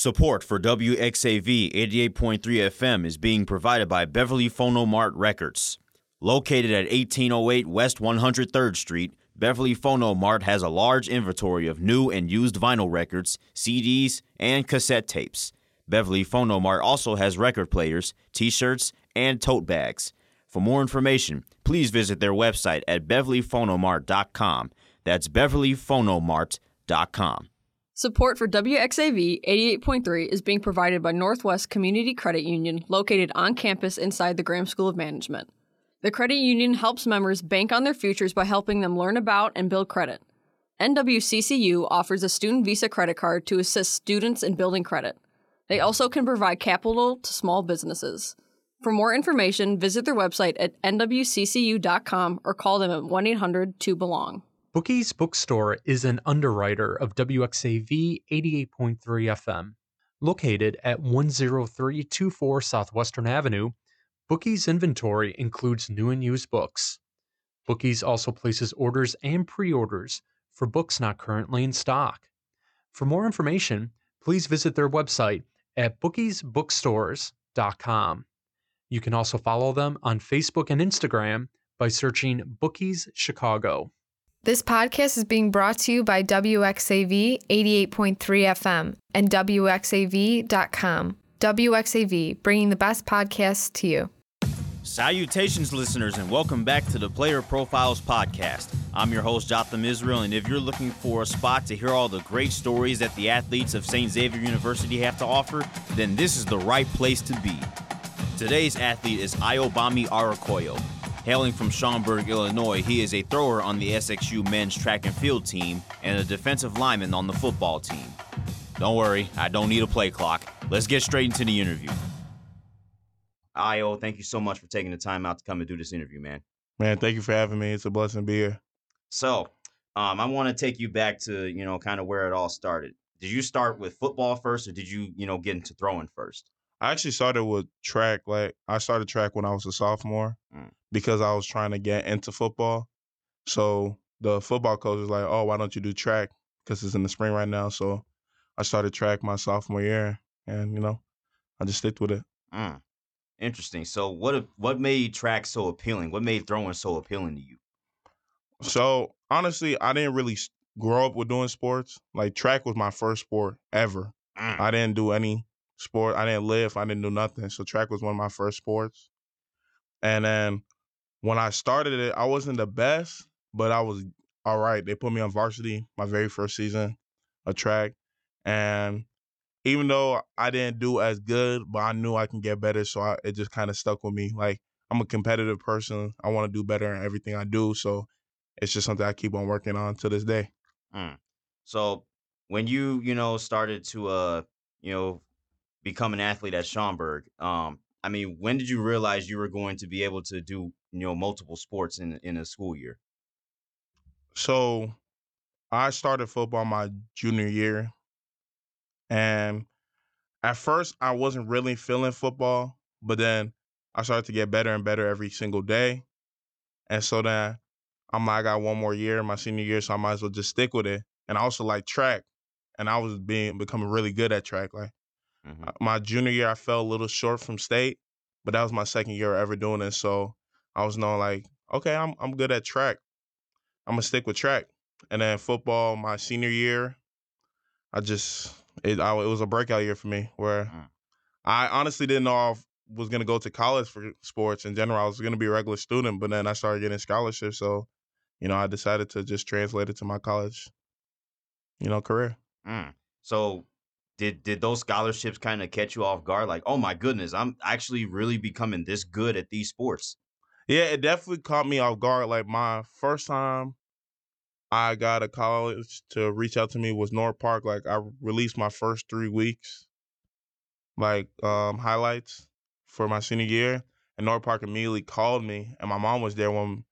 Support for WXAV 88.3 FM is being provided by Beverly Phonomart Records. Located at 1808 West 103rd Street, Beverly Phonomart has a large inventory of new and used vinyl records, CDs, and cassette tapes. Beverly Phonomart also has record players, t shirts, and tote bags. For more information, please visit their website at beverlyphonomart.com. That's beverlyphonomart.com. Support for WXAV 88.3 is being provided by Northwest Community Credit Union, located on campus inside the Graham School of Management. The credit union helps members bank on their futures by helping them learn about and build credit. NWCCU offers a student visa credit card to assist students in building credit. They also can provide capital to small businesses. For more information, visit their website at nwccu.com or call them at 1 800 2 Belong. Bookie's Bookstore is an underwriter of WXAV 88.3 FM. Located at 10324 Southwestern Avenue, Bookie's inventory includes new and used books. Bookies also places orders and pre orders for books not currently in stock. For more information, please visit their website at bookiesbookstores.com. You can also follow them on Facebook and Instagram by searching Bookies Chicago. This podcast is being brought to you by WXAV 88.3 FM and WXAV.com. WXAV, bringing the best podcasts to you. Salutations, listeners, and welcome back to the Player Profiles Podcast. I'm your host, Jotham Israel, and if you're looking for a spot to hear all the great stories that the athletes of St. Xavier University have to offer, then this is the right place to be. Today's athlete is Ayobami Arokoyo. Hailing from Schaumburg, Illinois, he is a thrower on the SXU men's track and field team and a defensive lineman on the football team. Don't worry, I don't need a play clock. Let's get straight into the interview. Ayo, thank you so much for taking the time out to come and do this interview, man. Man, thank you for having me. It's a blessing to be here. So, um, I want to take you back to you know kind of where it all started. Did you start with football first, or did you you know get into throwing first? I actually started with track. Like I started track when I was a sophomore Mm. because I was trying to get into football. So the football coach was like, "Oh, why don't you do track? Because it's in the spring right now." So I started track my sophomore year, and you know, I just sticked with it. Mm. Interesting. So, what what made track so appealing? What made throwing so appealing to you? So honestly, I didn't really grow up with doing sports. Like track was my first sport ever. Mm. I didn't do any sport. I didn't live. I didn't do nothing. So track was one of my first sports. And then when I started it, I wasn't the best, but I was all right. They put me on varsity my very first season of track. And even though I didn't do as good, but I knew I can get better. So I, it just kind of stuck with me. Like I'm a competitive person. I want to do better in everything I do. So it's just something I keep on working on to this day. Mm. So, when you you know started to uh you know become an athlete at Schaumburg, um, I mean, when did you realize you were going to be able to do you know multiple sports in in a school year? So I started football my junior year. And at first I wasn't really feeling football, but then I started to get better and better every single day. And so then I'm like, I got one more year, my senior year, so I might as well just stick with it. And I also like track. And I was being becoming really good at track. Like Mhm. uh, my junior year I fell a little short from state, but that was my second year ever doing it. So I was knowing like, okay, I'm I'm good at track. I'm gonna stick with track. And then football, my senior year, I just it I, it was a breakout year for me where Mm. I honestly didn't know I was gonna go to college for sports in general. I was gonna be a regular student, but then I started getting scholarships, so you know I decided to just translate it to my college, you know, career. Mm. So, did did those scholarships kind of catch you off guard? Like, oh my goodness, I'm actually really becoming this good at these sports. Yeah, it definitely caught me off guard. Like my first time I got a college to reach out to me was North Park. Like I released my first three weeks, like um highlights for my senior year, and North Park immediately called me, and my mom was there when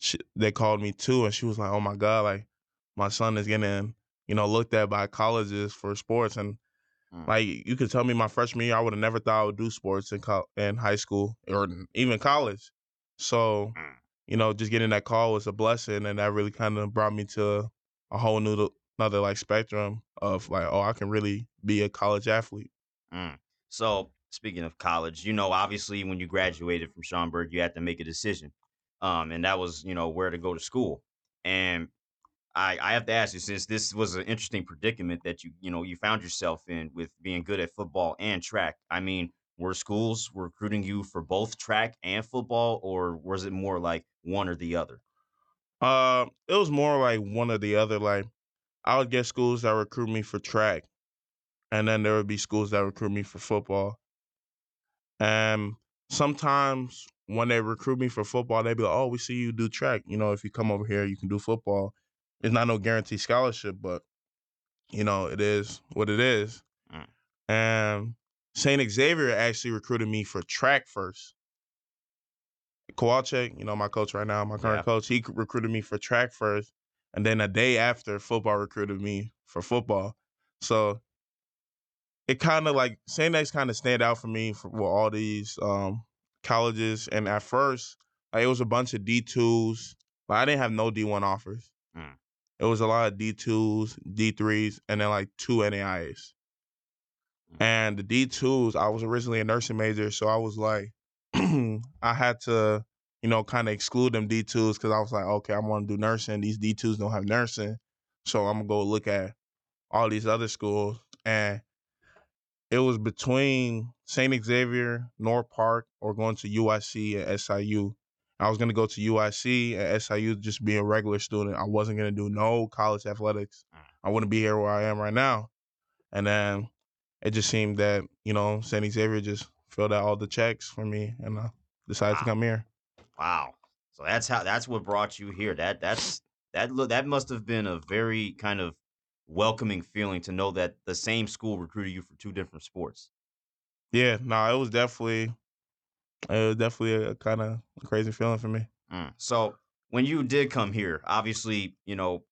she, they called me too, and she was like, "Oh my god, like my son is getting you know looked at by colleges for sports," and Mm. like you could tell me my freshman year, I would have never thought I would do sports in co- in high school or even college. So, Mm. you know, just getting that call was a blessing, and that really kind of brought me to a whole new another like spectrum of like, oh, I can really be a college athlete. Mm. So speaking of college, you know, obviously when you graduated from Schaumburg, you had to make a decision, um, and that was you know where to go to school. And I, I have to ask you, since this was an interesting predicament that you you know you found yourself in with being good at football and track. I mean, were schools recruiting you for both track and football, or was it more like one or the other? Uh, it was more like one or the other. Like I would get schools that recruit me for track, and then there would be schools that recruit me for football. And sometimes when they recruit me for football, they'd be like, "Oh, we see you do track. You know, if you come over here, you can do football." It's not no guaranteed scholarship, but you know, it is what it is. Mm. And Saint Xavier actually recruited me for track first. Kowalczyk, you know, my coach right now, my current Yeah. coach, he recruited me for track first, and then a day after, football recruited me for football. So it kind of like Saint X kind of stand out for me for with all these um, colleges. And at first, like, it was a bunch of D twos. Like I didn't have no D one offers. Mm. It was a lot of D twos, D threes, and then like two NAIAs. Mm. And the D twos, I was originally a nursing major, so I was like, I had to, you know, kind of exclude them D twos because I was like, okay, I want to do nursing. These D twos don't have nursing, so I'm gonna go look at all these other schools. And it was between Saint Xavier, North Park, or going to UIC and SIU. I was gonna go to UIC and SIU just be a regular student. I wasn't gonna do no college athletics. Mm. I wouldn't be here where I am right now. And then it just seemed that you know Saint Xavier just filled out all the checks for me, and I decided to come here. Wow. So that's how that's what brought you here. That that's that look that must have been a very kind of welcoming feeling to know that the same school recruited you for two different sports. Yeah, no, it was definitely, it was definitely a kind of crazy feeling for me. Mm. So when you did come here, obviously, you know,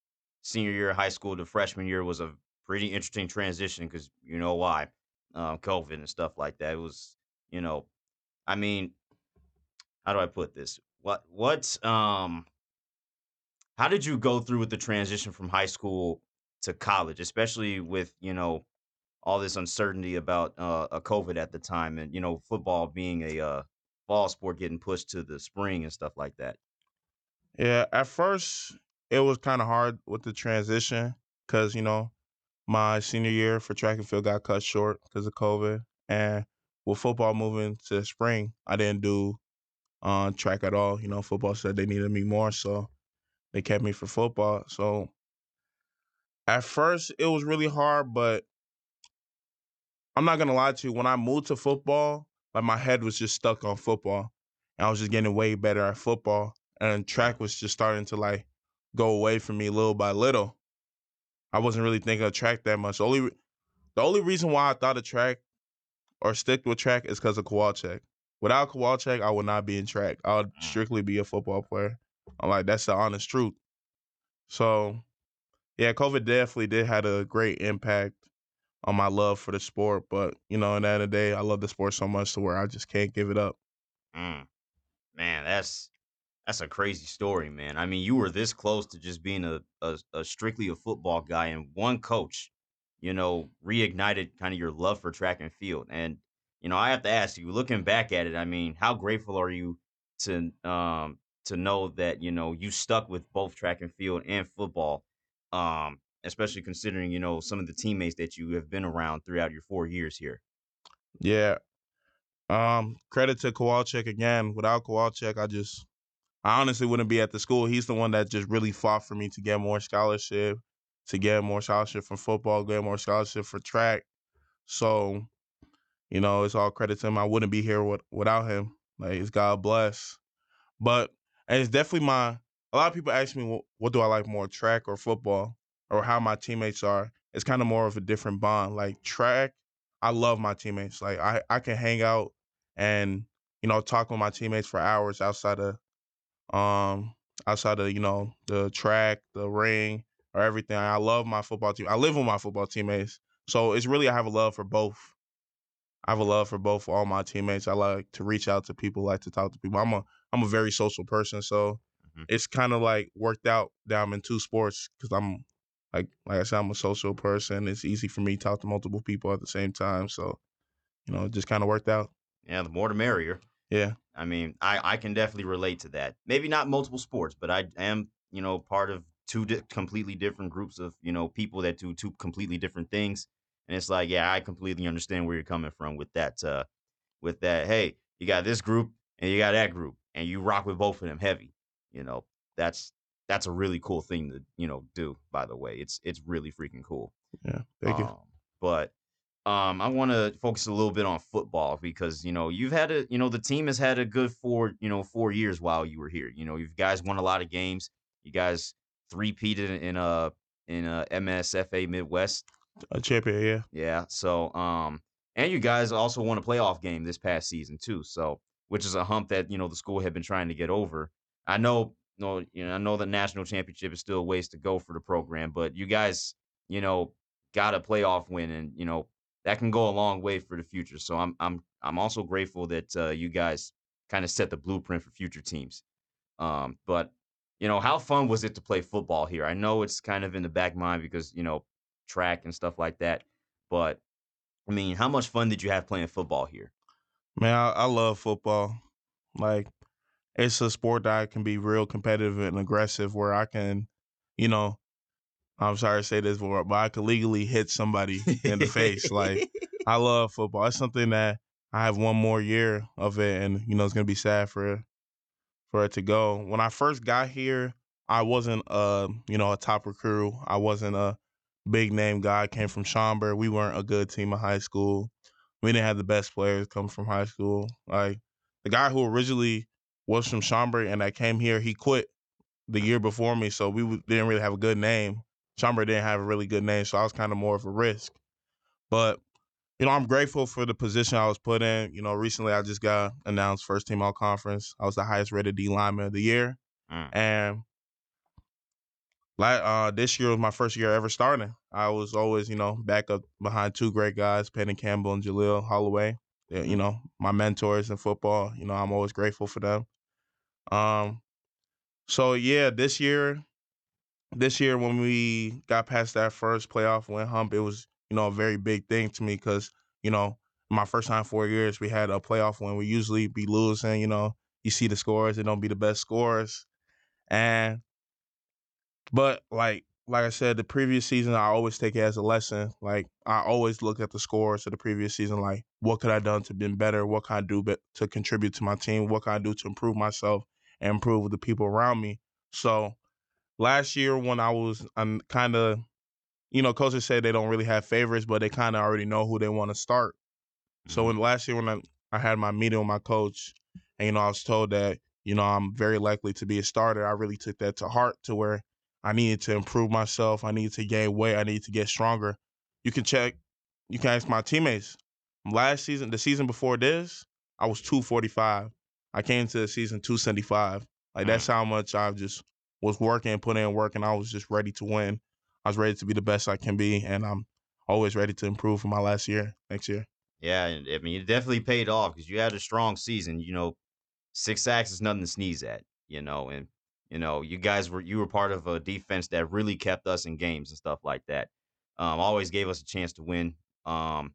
senior year of high school to freshman year was a pretty interesting transition because you know why, um, COVID and stuff like that. It was, you know, I mean, how do I put this? What what um, how did you go through with the transition from high school to college, especially with you know all this uncertainty about uh, a COVID at the time, and you know football being a uh, fall sport getting pushed to the spring and stuff like that. Yeah, at first it was kind of hard with the transition because you know my senior year for track and field got cut short because of COVID, and with football moving to spring, I didn't do uh, track at all. You know, football said they needed me more, so they kept me for football. So at first it was really hard, but I'm not gonna lie to you. When I moved to football, like my head was just stuck on football, and I was just getting way better at football, and track was just starting to like go away from me little by little. I wasn't really thinking of track that much. The only the only reason why I thought of track or stick with track is because of Kowalczyk. Without Kowalczyk, I would not be in track. I would mm. strictly be a football player. I'm like, that's the honest truth. So, yeah, COVID definitely did had a great impact on my love for the sport. But you know, in the end of the day, I love the sport so much to where I just can't give it up. Mm. Man, that's that's a crazy story, man. I mean, you were this close to just being a, a, a strictly a football guy, and one coach, you know, reignited kind of your love for track and field. And you know, I have to ask you, looking back at it, I mean, how grateful are you to um to know that you know you stuck with both track and field and football, um, especially considering you know some of the teammates that you have been around throughout your four years here. Yeah. Um, credit to Kowalczyk again. Without Kowalczyk, I just I honestly wouldn't be at the school. He's the one that just really fought for me to get more scholarship, to get more scholarship from football, get more scholarship for track. So, you know, it's all credit to him. I wouldn't be here with, without him. Like, it's God bless. But it's definitely my. A lot of people ask me, what, what do I like more, track or football, or how my teammates are. It's kind of more of a different bond. Like track, I love my teammates. Like I, I can hang out and you know talk with my teammates for hours outside of um outside of you know the track, the ring, or everything. I love my football team. I live with my football teammates, so it's really I have a love for both. I have a love for both all my teammates. I like to reach out to people, like to talk to people. I'm a I'm a very social person, so Mhm. it's kind of like worked out that I'm in two sports because I'm like like I said, I'm a social person. It's easy for me to talk to multiple people at the same time. So, you know, it just kind of worked out. Yeah, the more the merrier. Yeah. I mean, I, I can definitely relate to that. Maybe not multiple sports, but I am, you know, part of two di- completely different groups of, you know, people that do two completely different things. And it's like, yeah, I completely understand where you're coming from with that. Uh, with that, hey, you got this group and you got that group, and you rock with both of them heavy. You know, that's that's a really cool thing to you know do. By the way, it's it's really freaking cool. Yeah. Thank you. Um, But um, I want to focus a little bit on football because you know you've had a you know the team has had a good four you know four years while you were here. You know you guys won a lot of games. You guys three peated in a in a MSFA Midwest. A champion. Yeah. Yeah. So um, and you guys also won a playoff game this past season too. So which is a hump that you know the school had been trying to get over. I know no, you know, I know the national championship is still a ways to go for the program, but you guys, you know, got a playoff win, and you know that can go a long way for the future. So I'm I'm I'm also grateful that uh, you guys kind of set the blueprint for future teams. Um, but you know, how fun was it to play football here? I know it's kind of in the back mind because you know track and stuff like that, but I mean, how much fun did you have playing football here? Man, I, I love football. Like, it's a sport that can be real competitive and aggressive where I can, you know, I'm sorry to say this, but I could legally hit somebody in the face. Like, I love football. It's something that I have one more year of it, and you know, it's gonna be sad for for it to go. When I first got here, I wasn't a you know a top recruit. I wasn't a big name guy. I came from Schaumburg. We weren't a good team in high school. We didn't have the best players come from high school. Like the guy who originally was from Schaumburg and I came here, he quit the year before me, so we w- didn't really have a good name. Schaumburg didn't have a really good name, so I was kind of more of a risk. But you know, I'm grateful for the position I was put in. You know, recently I just got announced first team all conference. I was the highest rated D lineman of the year, Mm. and like uh, this year was my first year ever starting. I was always, you know, back up behind two great guys, Penny Campbell and Jaleel Holloway. They're, you know, my mentors in football. You know, I'm always grateful for them. Um, so yeah, this year, this year when we got past that first playoff win hump, it was, you know, a very big thing to me because, you know, my first time four years we had a playoff win. We usually be losing, you know, you see the scores, it don't be the best scores. And but like like I said, the previous season I always take it as a lesson. Like I always look at the scores of the previous season, like what could I done to been better? What can I do to contribute to my team? What can I do to improve myself and improve the people around me? So last year when I was um, I'm kind of you know, coaches say they don't really have favorites, but they kind of already know who they want to start. So mm-hmm. when last year when I, I had my meeting with my coach, and you know I was told that you know I'm very likely to be a starter, I really took that to heart to where I needed to improve myself. I needed to gain weight. I needed to get stronger. You can check. You can ask my teammates. Last season, the season before this, I was 245. I came to the season 275. Like that's mm. how much I just was working, putting in work, and I was just ready to win. I was ready to be the best I can be, and I'm always ready to improve for my last year, next year. Yeah, I mean, it definitely paid off because you had a strong season. You know, six sacks is nothing to sneeze at. You know, and you know, you guys were you were part of a defense that really kept us in games and stuff like that. Um, always gave us a chance to win. Um,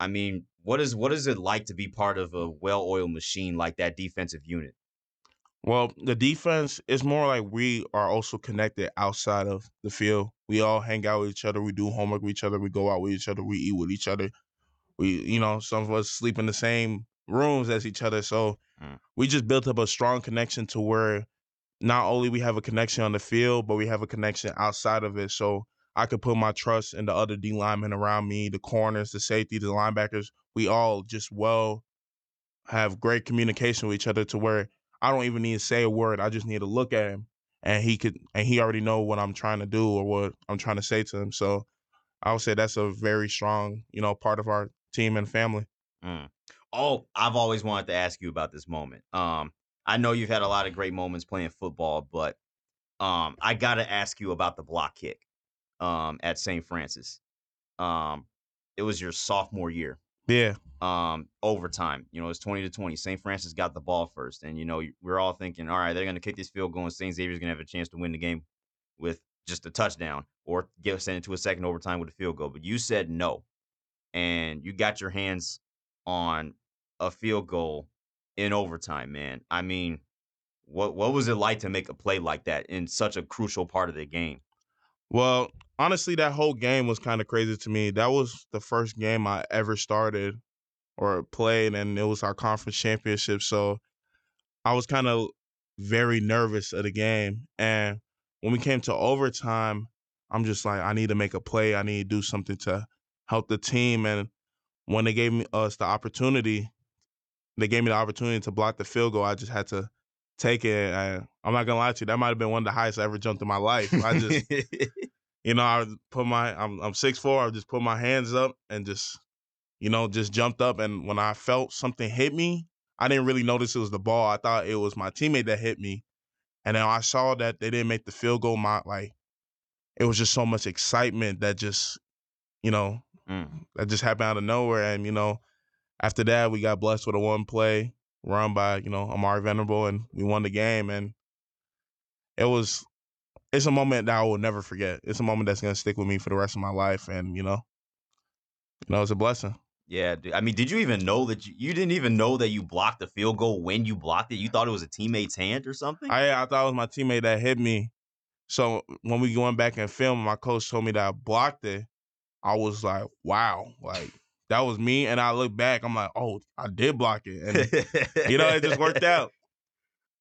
I mean, what is what is it like to be part of a well-oiled machine like that defensive unit? Well, the defense is more like we are also connected outside of the field. We all hang out with each other. We do homework with each other. We go out with each other. We eat with each other. We, you know, some of us sleep in the same rooms as each other. So Mm. we just built up a strong connection to where not only we have a connection on the field, but we have a connection outside of it. So I could put my trust in the other D linemen around me, the corners, the safety, the linebackers. We all just well have great communication with each other to where I don't even need to say a word. I just need to look at him and he could and he already know what I'm trying to do or what I'm trying to say to him. So I would say that's a very strong, you know, part of our team and family. Mm. Oh, I've always wanted to ask you about this moment. Um, I know you've had a lot of great moments playing football, but um, I got to ask you about the block kick um, at St. Francis. Um, it was your sophomore year. Yeah. um overtime. You know, it's 20 to 20. St. Francis got the ball first. And, you know, we're all thinking, all right, they're going to kick this field goal and St. Xavier's going to have a chance to win the game with just a touchdown or get sent into a second overtime with a field goal. But you said no, and you got your hands on a field goal in overtime, man. I mean, what what was it like to make a play like that in such a crucial part of the game? Well, honestly, that whole game was kind of crazy to me. That was the first game I ever started or played, and it was our conference championship. So I was kind of very nervous of the game. And when we came to overtime, I'm just like, I need to make a play. I need to do something to help the team. And when they gave us the opportunity, they gave me the opportunity to block the field goal. I just had to take it. And I'm not gonna lie to you, that might have been one of the highest I ever jumped in my life. I just, you know, I put my, I'm, I'm six four. I just put my hands up and just, you know, just jumped up. And when I felt something hit me, I didn't really notice it was the ball. I thought it was my teammate that hit me. And then I saw that they didn't make the field goal. My like, it was just so much excitement that just, you know, mm. that just happened out of nowhere. And you know, after that, we got blessed with a one play run by you know Amari Venerable, and we won the game. And it was, it's a moment that I will never forget. It's a moment that's gonna stick with me for the rest of my life. And you know, you know, it's a blessing. Yeah, I mean, did you even know that you, you didn't even know that you blocked the field goal when you blocked it? You thought it was a teammate's hand or something? I I thought it was my teammate that hit me. So when we went back and film, my coach told me that I blocked it. I was like, wow, like that was me. And I look back, I'm like, oh, I did block it, and you know, it just worked out.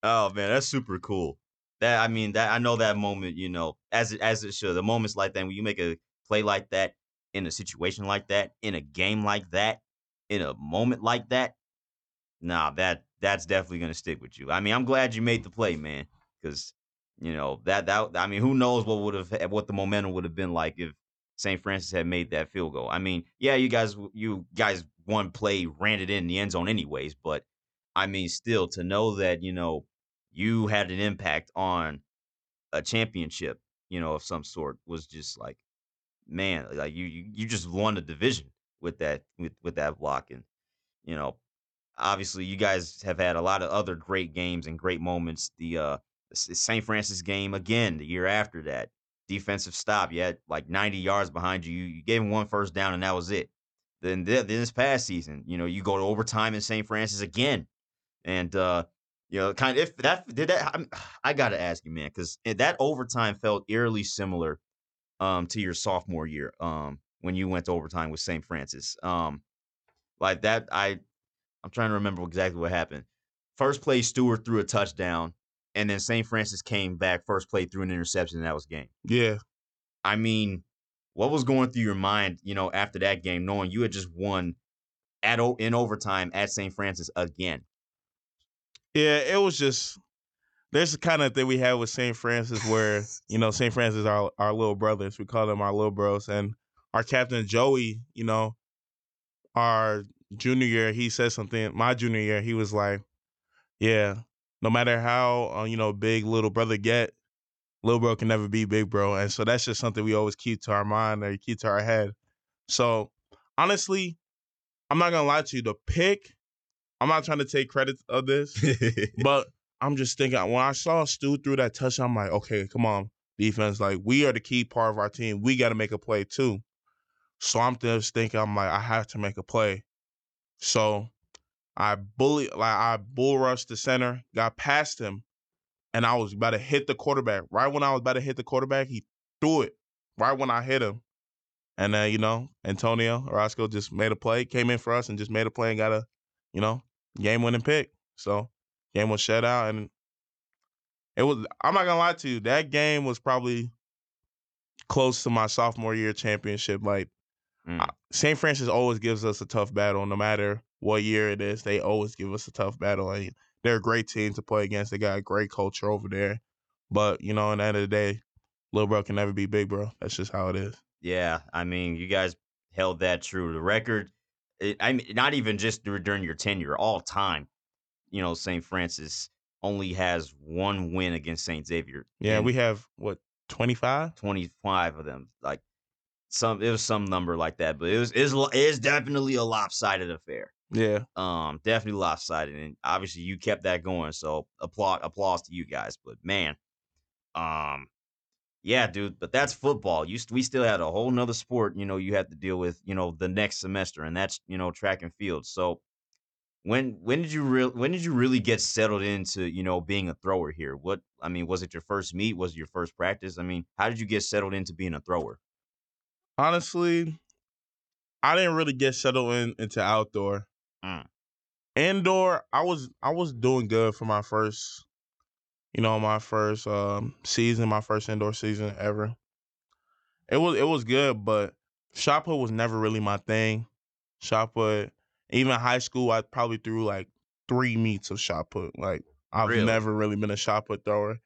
Oh man, that's super cool. That I mean, that I know that moment, you know, as it as it should. The moments like that when you make a play like that, in a situation like that, in a game like that, in a moment like that, nah, that that's definitely gonna stick with you. I mean, I'm glad you made the play, man, because you know that that I mean, who knows what would have what the momentum would have been like if St. Francis had made that field goal. I mean, yeah, you guys you guys one play ran it in the end zone anyways, but I mean, still to know that you know you had an impact on a championship, you know, of some sort was just like man, like you you, you just won a division with that with with that block, and you know, obviously you guys have had a lot of other great games and great moments. The uh St. Francis game again the year after that defensive stop. You had like 90 yards behind you. You gave him one first down, and that was it. Then, this past season, you know, you go to overtime in St. Francis again, and uh, you know, kind of if that did that. I'm, i got to ask you, man, because that overtime felt eerily similar um, to your sophomore year um, when you went to overtime with St. Francis. Um, like that, I I'm trying to remember exactly what happened. First play, Stewart threw a touchdown, and then St. Francis came back first play threw an interception, and that was game. Yeah, I mean, what was going through your mind, you know, after that game, knowing you had just won at in overtime at St. Francis again? Yeah, it was just there's the kind of thing we have with St. Francis where, you know, St. Francis are our little brothers. We call them our little bros. And our captain Joey, you know, our junior year, he said something. My junior year, he was like, "Yeah, no matter how uh, you know big little brother get, little bro can never be big bro." And so that's just something we always keep to our mind or keep to our head. So honestly, I'm not gonna lie to you. The pick, I'm not trying to take credit of this, but I'm just thinking when I saw Stu threw that touch, I'm like, okay, come on, defense. Like we are the key part of our team. We got to make a play too. So I'm just thinking, I'm like, I have to make a play. So I bully, like I bull rushed the center, got past him, and I was about to hit the quarterback. Right when I was about to hit the quarterback, he threw it. Right when I hit him, and then uh, you know Antonio Orozco just made a play, came in for us, and just made a play and got a, you know, game winning pick. So Game was shut out, and it was. I'm not gonna lie to you. That game was probably close to my sophomore year championship. Like mm. St. Francis always gives us a tough battle, no matter what year it is. They always give us a tough battle. Like, they're a great team to play against. They got a great culture over there. But you know, in the end of the day, little bro can never be big bro. That's just how it is. Yeah, I mean, you guys held that true. The record, it, I mean, not even just during your tenure, all time you know, St. Francis only has one win against St. Xavier. Yeah, we have what 25? 25 of them. Like some it was some number like that, but it was is is definitely a lopsided affair. Yeah. Um definitely lopsided and obviously you kept that going, so applaud applause to you guys, but man, um Yeah, dude, but that's football. You st- we still had a whole nother sport, you know, you had to deal with, you know, the next semester, and that's you know track and field. So when when did you real when did you really get settled into you know being a thrower here? What I mean, was it your first meet? Was it your first practice? I mean, how did you get settled into being a thrower? Honestly, I didn't really get settled in into outdoor. Mm. Indoor, I was I was doing good for my first, you know, my first um, season, my first indoor season ever. It was it was good, but shot put was never really my thing. Shot put, even high school, I probably threw like three meets of shot put. Like I've Really? never really been a shot put thrower,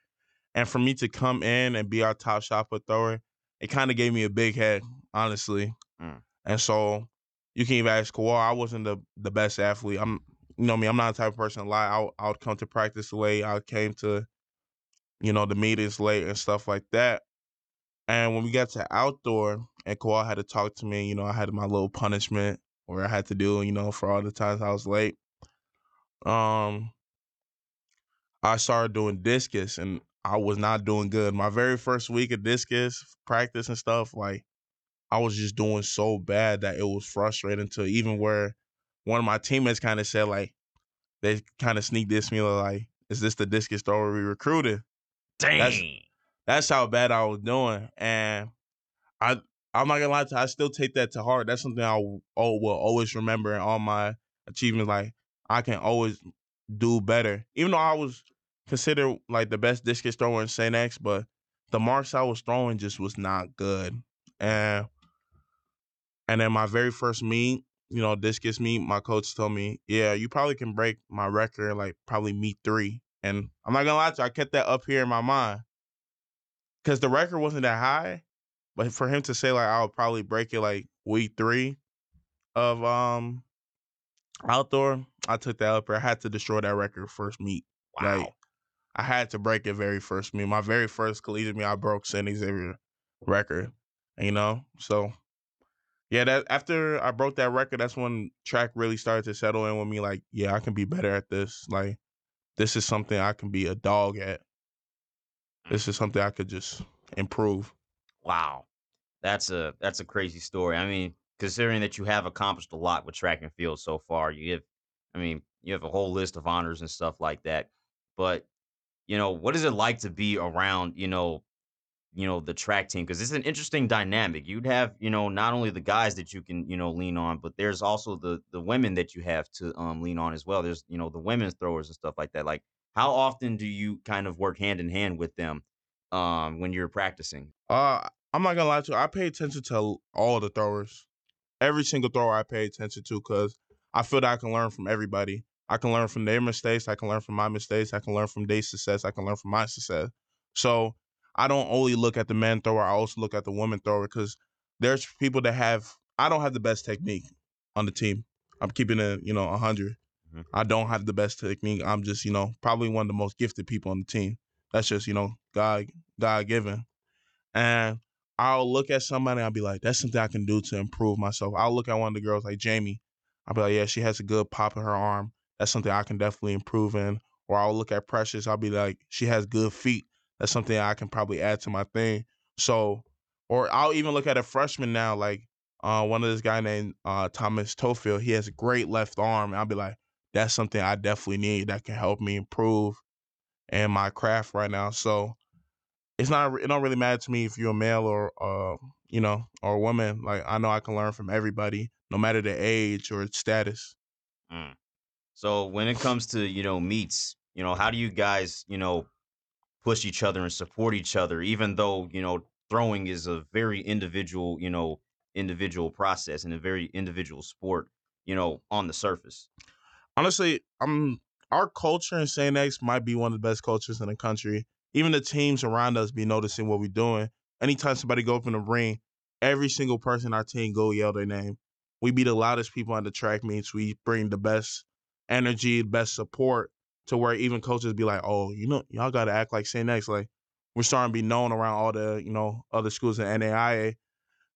and for me to come in and be our top shot put thrower, it kind of gave me a big head, honestly. Mm. And so you can even ask Kawhi. I wasn't the the best athlete. I'm, you know me. I'm not the type of person to lie. I would- I would come to practice late. I came to, you know, the meetings late and stuff like that. And when we got to outdoor, and Kawhi had to talk to me, you know, I had my little punishment where I had to do, you know, for all the times I was late. Um, I started doing discus, and I was not doing good. My very first week of discus practice and stuff, like I was just doing so bad that it was frustrating to even where one of my teammates kind of said like they kind of sneak this me like, is this the discus thrower we recruited? Dang. That's how bad I was doing, and I I'm not gonna lie to you, I still take that to heart. That's something I will, oh, will always remember in all my achievements. Like I can always do better, even though I was considered like the best discus thrower in St. X, but the marks I was throwing just was not good, and and then my very first meet, you know, discus meet, my coach told me, yeah, you probably can break my record like probably meet three, and I'm not gonna lie to you, I kept that up here in my mind because the record wasn't that high, but for him to say like I would probably break it like week three of um outdoor, I took that up. I had to destroy that record first meet. Wow. Like I had to break it very first meet. My very first collegiate meet, I broke St. Xavier record. You know, so yeah. That after I broke that record, that's when track really started to settle in with me. Like, yeah, I can be better at this. Like, this is something I can be a dog at. This is something I could just improve. Wow. That's a that's a crazy story. I mean, considering that you have accomplished a lot with track and field so far, you have I mean, you have a whole list of honors and stuff like that. But, you know, what is it like to be around, you know, you know, the track team? Because it's an interesting dynamic. You'd have, you know, not only the guys that you can, you know, lean on, but there's also the the women that you have to um lean on as well. There's, you know, the women's throwers and stuff like that. Like, how often do you kind of work hand in hand with them um when you're practicing? Uh, I'm not gonna lie to you. I pay attention to all the throwers. Every single thrower I pay attention to because I feel that I can learn from everybody. I can learn from their mistakes. I can learn from my mistakes. I can learn from their success. I can learn from my success. So I don't only look at the men thrower. I also look at the women thrower because there's people that have. I don't have the best technique on the team. I'm keeping it, you know, 100. Mhm. I don't have the best technique. I'm just, you know, probably one of the most gifted people on the team. That's just, you know, God, God given. And I'll look at somebody I'll be like, that's something I can do to improve myself. I'll look at one of the girls like Jamie. I'll be like, yeah, she has a good pop in her arm. That's something I can definitely improve in. Or I'll look at Precious. I'll be like, she has good feet. That's something I can probably add to my thing. So, or I'll even look at a freshman now, like uh, one of this guy named uh, Thomas Tofield. He has a great left arm. And I'll be like, that's something I definitely need that can help me improve in my craft right now. So, it's not it don't really matter to me if you're a male or uh you know or a woman like i know i can learn from everybody no matter the age or status Mm. So when it comes to you know meets, you know how do you guys you know push each other and support each other, even though you know throwing is a very individual you know individual process and a very individual sport, you know on the surface. honestly i'm our culture in st x might be one of the best cultures in the country. Even the teams around us be noticing what we're doing. Anytime somebody go up in the ring every single person our team go yell their name. We be the loudest people on the track meets. We bring the best energy the best support to where even coaches be like oh you know y'all gotta act like st x like we're starting to be known around all the you know other schools in naia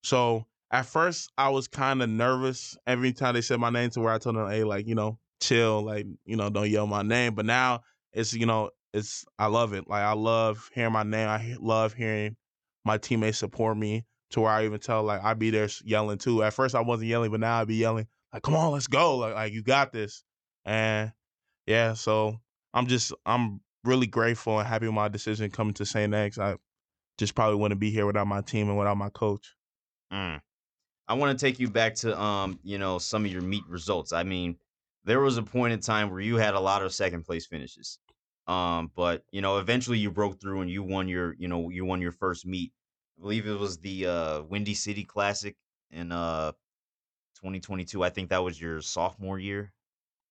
so at first I was kind of nervous every time they said my name to where I told them, hey, like, you know, chill, like, you know, don't yell my name. But now it's, you know, it's I love it. Like I love hearing my name. I love hearing my teammates support me to where I even tell like I'd be there yelling too. At first I wasn't yelling, but now I'd be yelling like, "Come on, let's go! Like, like you got this." And yeah, so I'm just I'm really grateful and happy with my decision coming to St. X. I just probably wouldn't be here without my team and without my coach. Mm. I want to take you back to um, you know, some of your meet results. I mean, there was a point in time where you had a lot of second place finishes. Um, but you know, eventually you broke through and you won your, you know, you won your first meet. I believe it was the uh Windy City Classic in uh 2022. I think that was your sophomore year,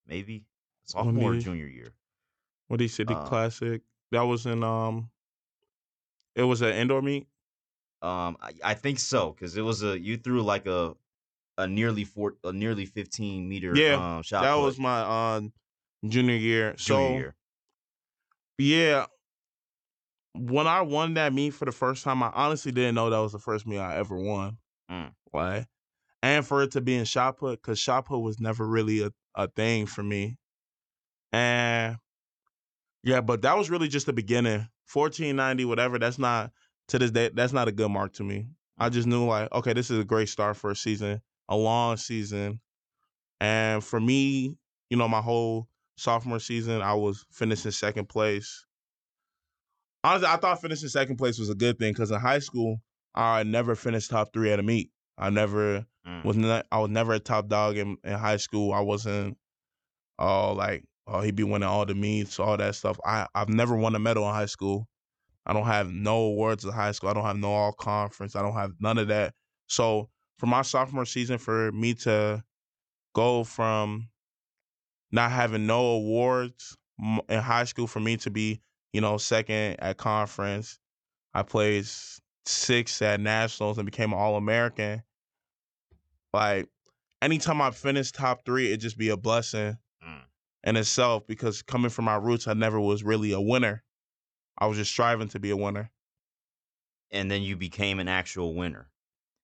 maybe sophomore or junior year. Windy City Uh, Classic. That was in um. It was an indoor meet. Um, I, I think so because it was a you threw like a a nearly four a nearly 15 meter Yeah, um shot. that put was my uh, junior year. junior so year. yeah, when I won that meet for the first time, I honestly didn't know that was the first meet I ever won. Mm. Like, and for it to be in shot put, because shot put was never really a, a thing for me. And yeah, but that was really just the beginning. Fourteen ninety, whatever. That's not to this day. That's not a good mark to me. I just knew like, okay, this is a great start for a season, a long season. And for me, you know, my whole sophomore season, I was finishing second place. Honestly, I thought finishing second place was a good thing because in high school, I never finished top three at a meet. I never Mm. was not. I was never a top dog in, in high school. I wasn't. Oh, like oh, he'd be winning all the meets, all that stuff. I I've never won a medal in high school. I don't have no awards in high school. I don't have no all conference. I don't have none of that. So for my sophomore season, for me to go from not having no awards in high school, for me to be, you know, second at conference, I played s- sixth at nationals and became an All American. Like anytime I finish top three, it just be a blessing Mm. In itself because coming from my roots, I never was really a winner. I was just striving to be a winner. and then you became an actual winner.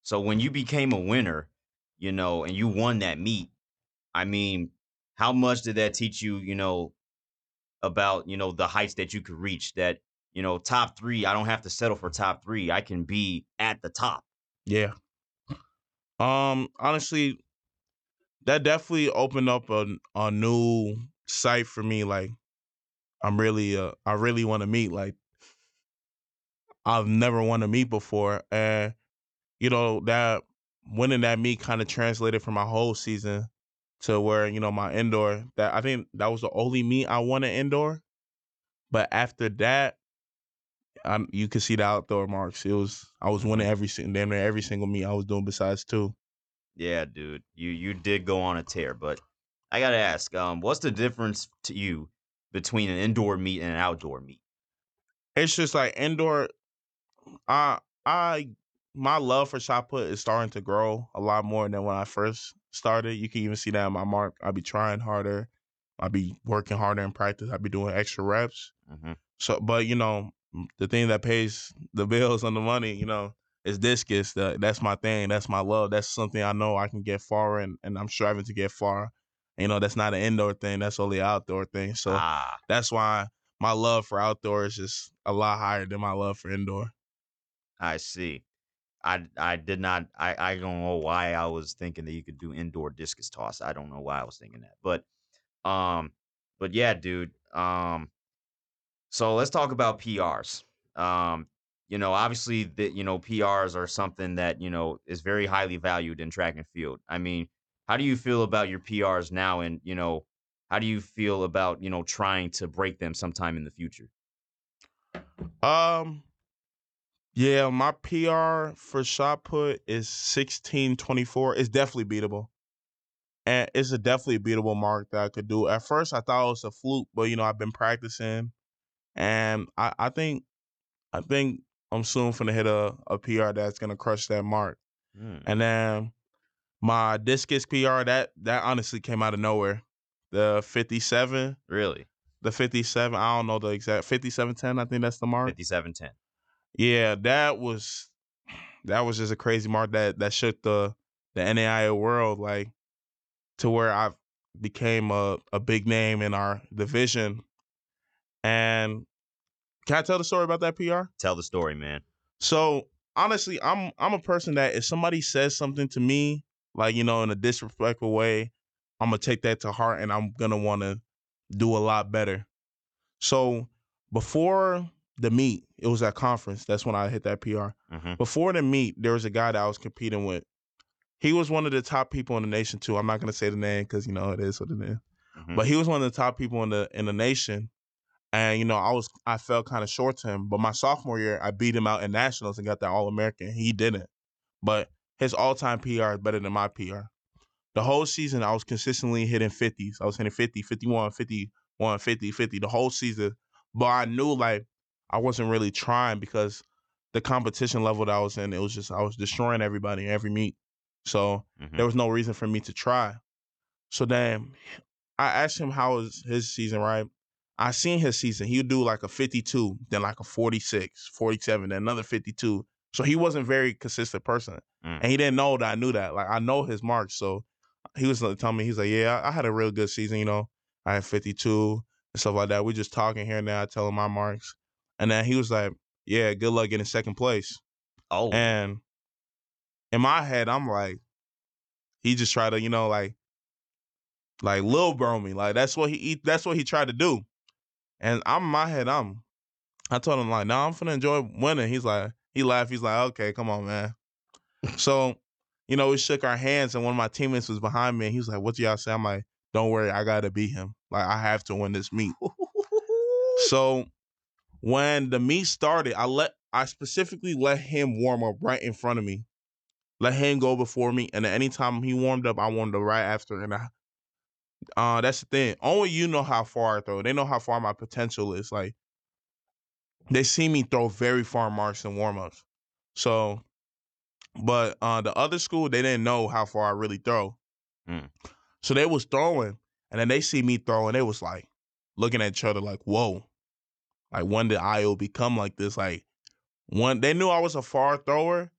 So when you became a winner, you know, and you won that meet, I mean, how much did that teach you, you know, about, you know, the heights that you could reach that, you know, top 3, I don't have to settle for top 3. I can be at the top. Yeah. Um, honestly, that definitely opened up a a new site for me. Like, I'm really uh, I really want to meet. Like, I've never won a meet before, and you know that winning that meet kind of translated for my whole season to where you know my indoor. That I think that was the only meet I won an indoor, but after that. I'm, you could see the outdoor marks. It was I was winning every damn near every single meet I was doing besides two. Yeah, dude. You you did go on a tear, but I got to ask, um what's the difference to you between an indoor meet and an outdoor meet? it's just like indoor i i my love for shot put is starting to grow a lot more than when i first started you can even see that in my mark i be trying harder i be working harder in practice i be doing extra reps Mhm. so but you know the thing that pays the bills and the money you know is discus the, that's my thing that's my love that's something i know i can get far and, and i'm striving to get far you know that's not an indoor thing that's only an outdoor thing so ah, that's why my love for outdoor is just a lot higher than my love for indoor. I see. I I did not. I I don't know why I was thinking that you could do indoor discus toss. I don't know why I was thinking that, but um, but yeah, dude. Um, so let's talk about PRs. Um, you know, obviously that you know PRs are something that you know is very highly valued in track and field. I mean, how do you feel about your PRs now, and you know, how do you feel about you know trying to break them sometime in the future? Um, yeah, my PR for shot put is sixteen twenty four. It's definitely beatable, and it's a definitely beatable mark that I could do. At first, I thought it was a fluke, but you know, I've been practicing, and I, I think, I think I'm soon gonna hit a, a PR that's gonna crush that mark. Hmm. And then my discus PR that that honestly came out of nowhere. The 57, Really, the 57, I don't know the exact 5710, I think that's the mark. fifty-seven ten. Yeah, that was that was just a crazy mark that that shook the the NAIA world like to where I became a a big name in our division. And can I tell the story about that PR? Tell the story, man. So honestly, I'm I'm a person that if somebody says something to me, like you know, in a disrespectful way, I'm gonna take that to heart and I'm gonna want to do a lot better. So before the meet, it was at conference. That's when I hit that PR. Mm-hmm. Before the meet, there was a guy that I was competing with. He was one of the top people in the nation too. I'm not gonna say the name because you know it is what it is. Mhm. But he was one of the top people in the in the nation. And you know, I was I fell kind of short to him. But my sophomore year, I beat him out in nationals and got that All American. He didn't. But his all time PR is better than my PR. The whole season, I was consistently hitting 50s. I was hitting 50, 51, 51, 50, 50 the whole season. But I knew like I wasn't really trying because the competition level that I was in, it was just I was destroying everybody every meet. So Mhm. there was no reason for me to try. So then I asked him how was his season, right? I seen his season. He would do like a 52, then like a 46, 47, then another 52. So he wasn't a very consistent person. Mm. And he didn't know that I knew that. Like I know his marks. So he was telling me, he's like, Yeah, I I had a real good season, you know. I had 52 and stuff like that. We're just talking here now, there. I tell him my marks. And then he was like, Yeah, good luck getting second place. Oh, And in my head, I'm like, he just tried to, you know, like, like Lil bro me. Like that's what he that's what he tried to do. And I'm in my head, I'm I told him like, no, I'm finna enjoy winning. He's like, he laughed, he's like, okay, come on, man. so, you know, we shook our hands and one of my teammates was behind me and he was like, What do y'all say? I'm like, don't worry, I gotta beat him. Like I have to win this meet. So when the meet started, I let I specifically let him warm up right in front of me. Let him go before me, and then anytime he warmed up, I warmed up right after. And I, uh, that's the thing. Only you know how far I throw. They know how far my potential is. Like they see me throw very far marks in warm ups. So, but uh, the other school they didn't know how far I really throw. Mm. So they was throwing, and then they see me throwing. They was like looking at each other like, "Whoa." Like when did IO become like this? Like one they knew I was a far thrower,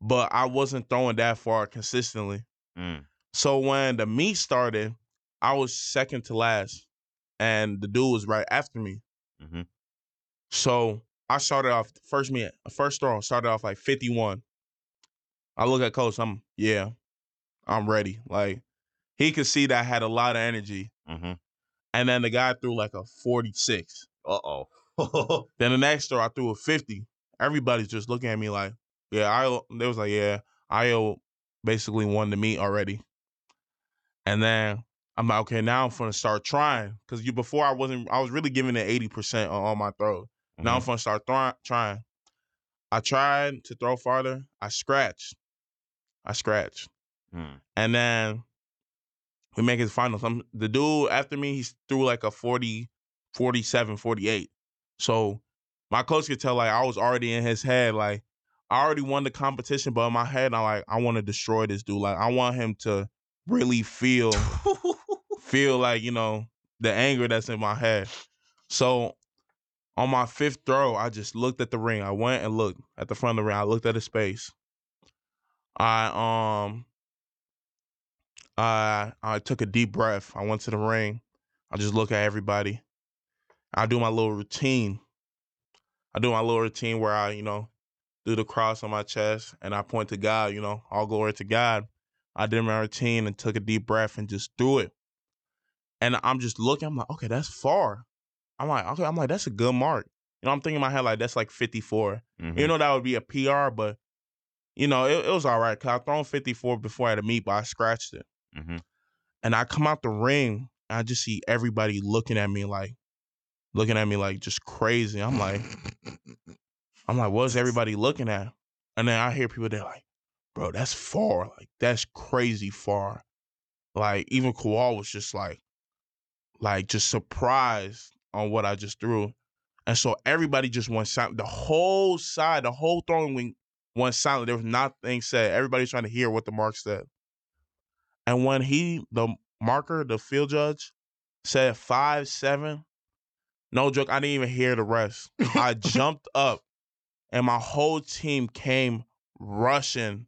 but I wasn't throwing that far consistently. Mm. So when the meet started, I was second to last, and the dude was right after me. Mhm. So I started off first me first throw started off like fifty one. I look at coach, I'm yeah, I'm ready. Like he could see that I had a lot of energy, Mm-hmm. and then the guy threw like a forty six. Uh oh. Then the next throw, I threw a 50. Everybody's just looking at me like, yeah, I they was like, yeah, I basically won the meet already. And then I'm like, okay, now I'm gonna start trying. Cause you before I wasn't I was really giving it 80% on all my throws. Now I'm gonna start throw- trying. I tried to throw farther. I scratched. I scratched. Mm. And then we make it to finals. I'm, the dude after me, he threw like a 40, 47, 48. So my coach could tell like I was already in his head. Like I already won the competition, but in my head, I'm like, I want to destroy this dude. Like I want him to really feel feel like, you know, the anger that's in my head. So on my fifth throw, I just looked at the ring. I went and looked at the front of the ring. I looked at his space. I um I I took a deep breath. I went to the ring. I just look at everybody. I do my little routine. I do my little routine where I, you know, do the cross on my chest and I point to God, you know, all glory to God. I did my routine and took a deep breath and just threw it. And I'm just looking, I'm like, okay, that's far. I'm like, okay, I'm like, that's a good mark. You know, I'm thinking in my head like that's like 54. Mhm. You know, that would be a PR, but you know, it, it was all right. Cause I thrown 54 before I had a meet, but I scratched it. Mhm. And I come out the ring, and I just see everybody looking at me like, looking at me like just crazy. I'm like, I'm like, what's everybody looking at? And then I hear people they're like, bro, that's far. Like that's crazy far. Like even Kowal was just like, like just surprised on what I just threw. And so everybody just went silent. The whole side, the whole throwing wing went silent. There was nothing said. Everybody's trying to hear what the mark said. And when he, the marker, the field judge, said five seven, no joke, I didn't even hear the rest. I jumped up, and my whole team came rushing.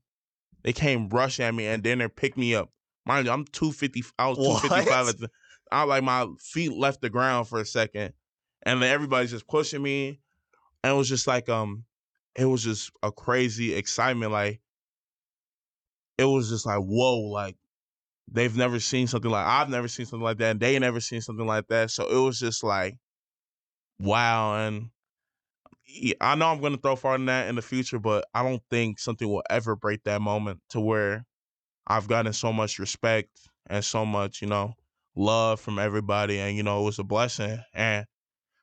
They came rushing at me, and then they picked me up. Mind you, I'm two fifty. I was two What? fifty five at the. I like my feet left the ground for a second, and then everybody's just pushing me, and it was just like um, it was just a crazy excitement. Like it was just like whoa, like they've never seen something like I've never seen something like that, and they never seen something like that. So it was just like wow, and I know I'm going to throw far than that in the future, but I don't think something will ever break that moment to where I've gotten so much respect and so much, you know, love from everybody, and you know, it was a blessing. And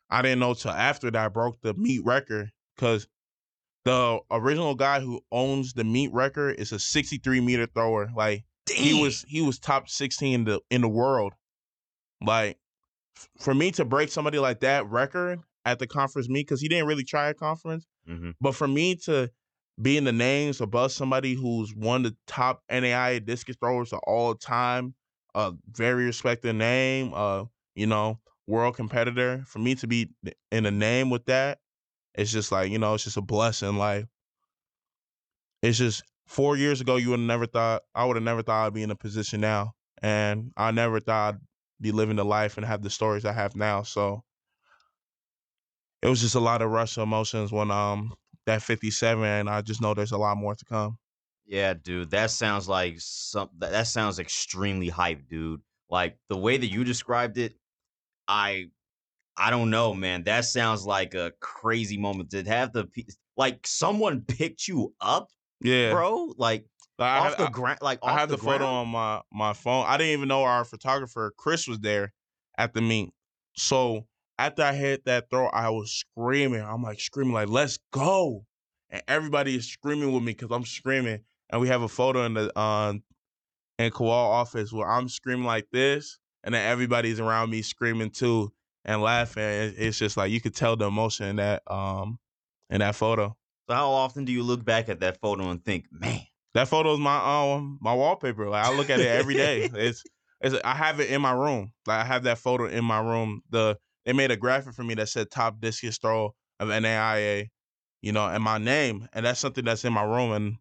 I didn't know till after that I broke the meet record because the original guy who owns the meet record is a 63 meter thrower. Like Dang. he was, he was top 16 in the in the world. Like for me to break somebody like that record at the conference meet because he didn't really try a conference, mm-hmm. but for me to be in the names above somebody who's one of the top NAIA discus throwers of all time, a very respected name, uh, you know, world competitor. For me to be in a name with that, it's just like, you know, it's just a blessing. Like it's just four years ago you would have never thought I would have never thought I'd be in a position now. And I never thought I'd be living the life and have the stories I have now. So it was just a lot of rush of emotions when um that 57 and I just know there's a lot more to come. Yeah, dude, that sounds like some that sounds extremely hype, dude. Like the way that you described it, I I don't know, man. That sounds like a crazy moment. Did have the like someone picked you up? Yeah, bro. Like I off have, the ground. Like I have the, the photo on my my phone. I didn't even know our photographer Chris was there at the meet. So after I hit that throw, I was screaming. I'm like screaming, like, let's go. And everybody is screaming with me because I'm screaming. And we have a photo in the um in Kawal office where I'm screaming like this, and then everybody's around me screaming too and laughing. It's just like you could tell the emotion in that um in that photo. So how often do you look back at that photo and think, man, that photo is my um my wallpaper. Like I look at it every day. it's it's I have it in my room. Like I have that photo in my room. The they made a graphic for me that said top discus throw of NAIA, you know, and my name. And that's something that's in my room and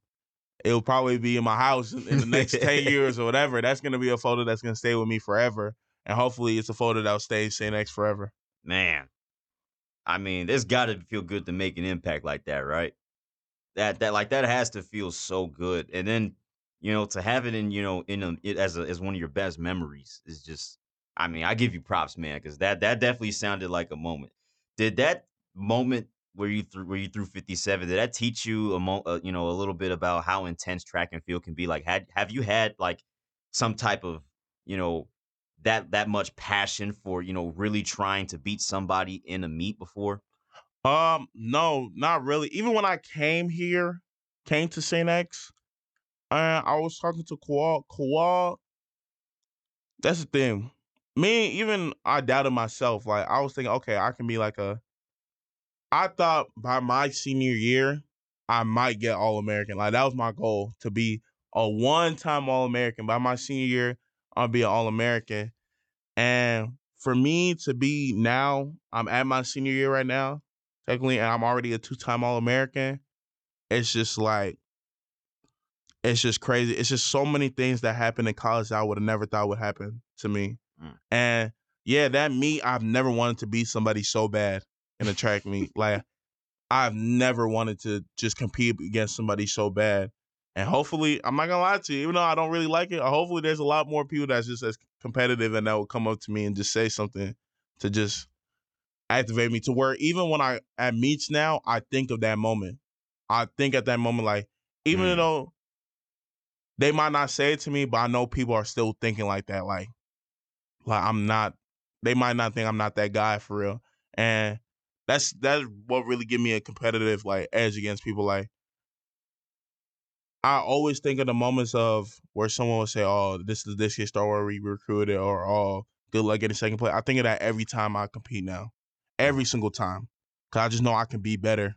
it'll probably be in my house in, the next 10 years or whatever. That's going to be a photo that's going to stay with me forever. And hopefully it's a photo that'll stay St. X forever. Man, I mean, there's got to feel good to make an impact like that, right? That that like that has to feel so good, and then you know to have it in you know in a, it as a, as one of your best memories is just I mean, I give you props, man, because that that definitely sounded like a moment. Did that moment where you threw where you threw 57 did that teach you a mo- uh, you know a little bit about how intense track and field can be like had have you had like some type of you know that that much passion for you know really trying to beat somebody in a meet before um no not really even when i came here came to st x uh, i was talking to Kawal. Kawal, that's the thing me even I doubted myself. Like I was thinking, okay, I can be like a. I thought by my senior year, I might get All American. Like that was my goal to be a one time All American. By my senior year, I'll be an All American. And for me to be now, I'm at my senior year right now, technically, and I'm already a two time All American. It's just like it's just crazy. It's just so many things that happened in college that I would have never thought would happen to me. Mm. And yeah, that me, I've never wanted to be somebody so bad in a track meet. like I've never wanted to just compete against somebody so bad. And hopefully, I'm not gonna lie to you, even though I don't really like it, hopefully there's a lot more people that's just as competitive and that will come up to me and just say something to just activate me to where even when I at meets now, I think of that moment. I think at that moment, like, even mm. though they might not say it to me, but I know people are still thinking like that. Like, like I'm not. They might not think I'm not that guy for real, and that's that's what really give me a competitive like edge against people. Like I always think of the moments of where someone will say, "Oh, this is this year's star where we recruited," or "Oh, good luck getting second place." I think of that every time I compete now, every single time, cause I just know I can be better.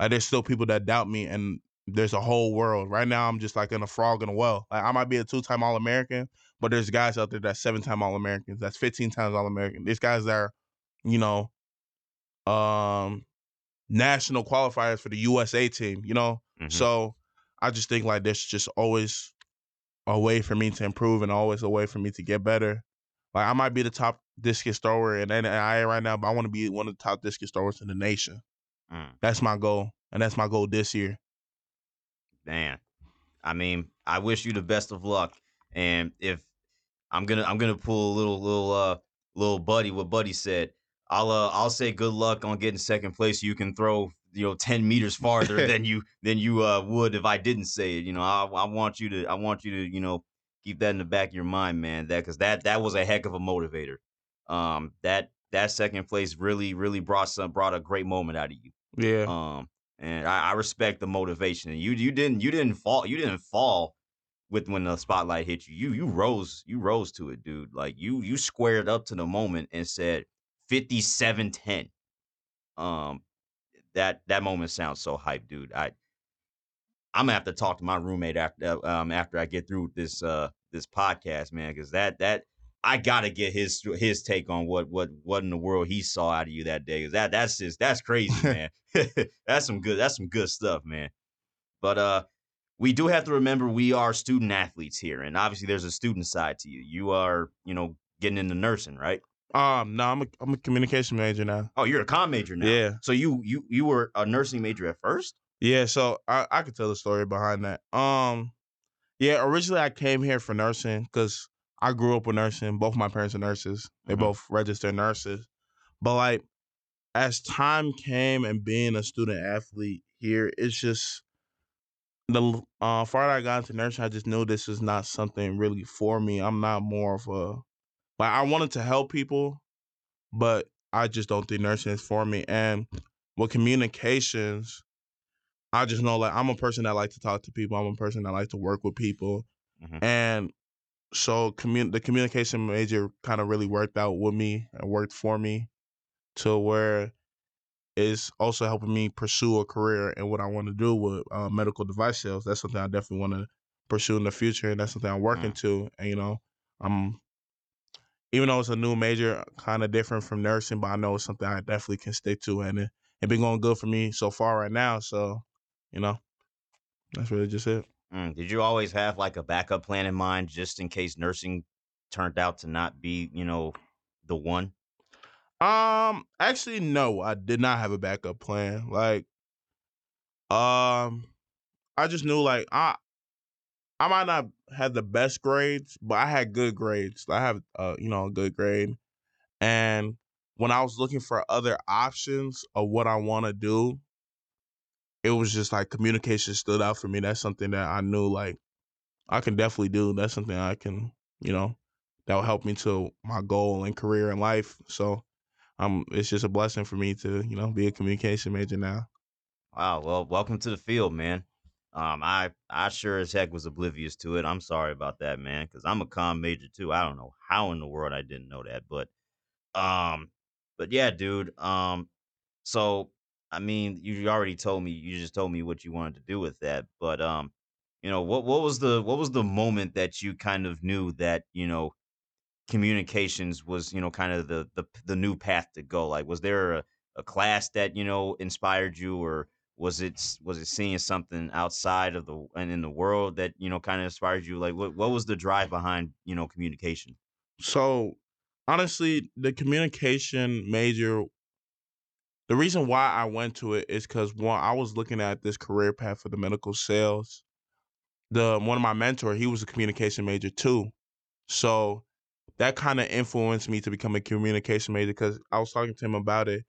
Like there's still people that doubt me, and there's a whole world. Right now, I'm just like in a frog in a well. Like I might be a two time All American, but there's guys out there that's seven time All Americans, that's 15 times All American. These guys that are, you know, um, national qualifiers for the USA team. You know, mm-hmm. so I just think like there's just always a way for me to improve and always a way for me to get better. Like I might be the top discus thrower in NAIA right now, but I want to be one of the top discus throwers in the nation. Mm. That's my goal. and that's my goal this year. Man, I mean, I wish you the best of luck. And if I'm gonna I'm gonna pull a little little uh little buddy what Buddy said. I'll uh, I'll say good luck on getting second place. You can throw you know 10 meters farther than you than you uh, would if I didn't say it. You know, I, I want you to I want you to you know keep that in the back of your mind, man. That because that that was a heck of a motivator. Um, that that second place really really brought some brought a great moment out of you. Yeah. Um, and I, I respect the motivation. And you you didn't you didn't fall you didn't fall with when the spotlight hit you. You you rose you rose to it, dude. Like you you squared up to the moment and said 57-10. Um, that that moment sounds so hype, dude. I I'm gonna have to talk to my roommate after um after I get through this uh this podcast, man, because that that I gotta get his his take on what what what in the world he saw out of you that day. Cause that that's just that's crazy, man. that's some good that's some good stuff, man. But uh we do have to remember we are student athletes here, and obviously there's a student side to you. You are, you know, getting into nursing, right? Um, no, I'm a I'm a communication major now. Oh, you're a com major now. Yeah. So you you you were a nursing major at first? Yeah, so I I could tell the story behind that. Um, yeah, originally I came here for nursing because I grew up with nursing. Both my parents are nurses. They Mhm. both registered nurses. But like as time came and being a student athlete here, it's just the uh farther I got into nursing, I just knew this is not something really for me. I'm not more of a like I wanted to help people, but I just don't think nursing is for me. And with communications, I just know like I'm a person that like to talk to people. I'm a person that like to work with people, Mhm. and so commun- the communication major kind of really worked out with me and worked for me to where it's also helping me pursue a career in what I want to do with uh, medical device sales. That's something I definitely want to pursue in the future, and that's something I'm working to. And you know, I'm even though it's a new major, kind of different from nursing, but I know it's something I definitely can stick to, and it, it been going good for me so far right now. So, you know, that's really just it. Mm, Did you always have like a backup plan in mind just in case nursing turned out to not be, you know, the one? Um, actually, no, I did not have a backup plan. Like, um, I just knew like I, I might not have the best grades, but I had good grades. I have, uh, you know, a good grade, and when I was looking for other options of what I want to do, it was just like communication stood out for me. That's something that I knew like I can definitely do. That's something I can, you know, that will help me to my goal and career in life. So um it's just a blessing for me to, you know, be a communication major now. Wow. Well, welcome to the field, man. Um, I I sure as heck was oblivious to it. I'm sorry about that, man, because I'm a com major too. I don't know how in the world I didn't know that, but um, but yeah, dude. Um, so I mean, you already told me. You just told me what you wanted to do with that, but um, you know, what what was the what was the moment that you kind of knew that you know communications was you know kind of the the the new path to go? Like, was there a a class that you know inspired you, or was it was it seeing something outside of the and in the world that you know kind of inspired you? Like, what what was the drive behind you know communication? So honestly, the communication major the reason why I went to it is because one, I was looking at this career path for the medical sales. The one of my mentor, he was a communication major too. So that kind of influenced me to become a communication major because I was talking to him about it.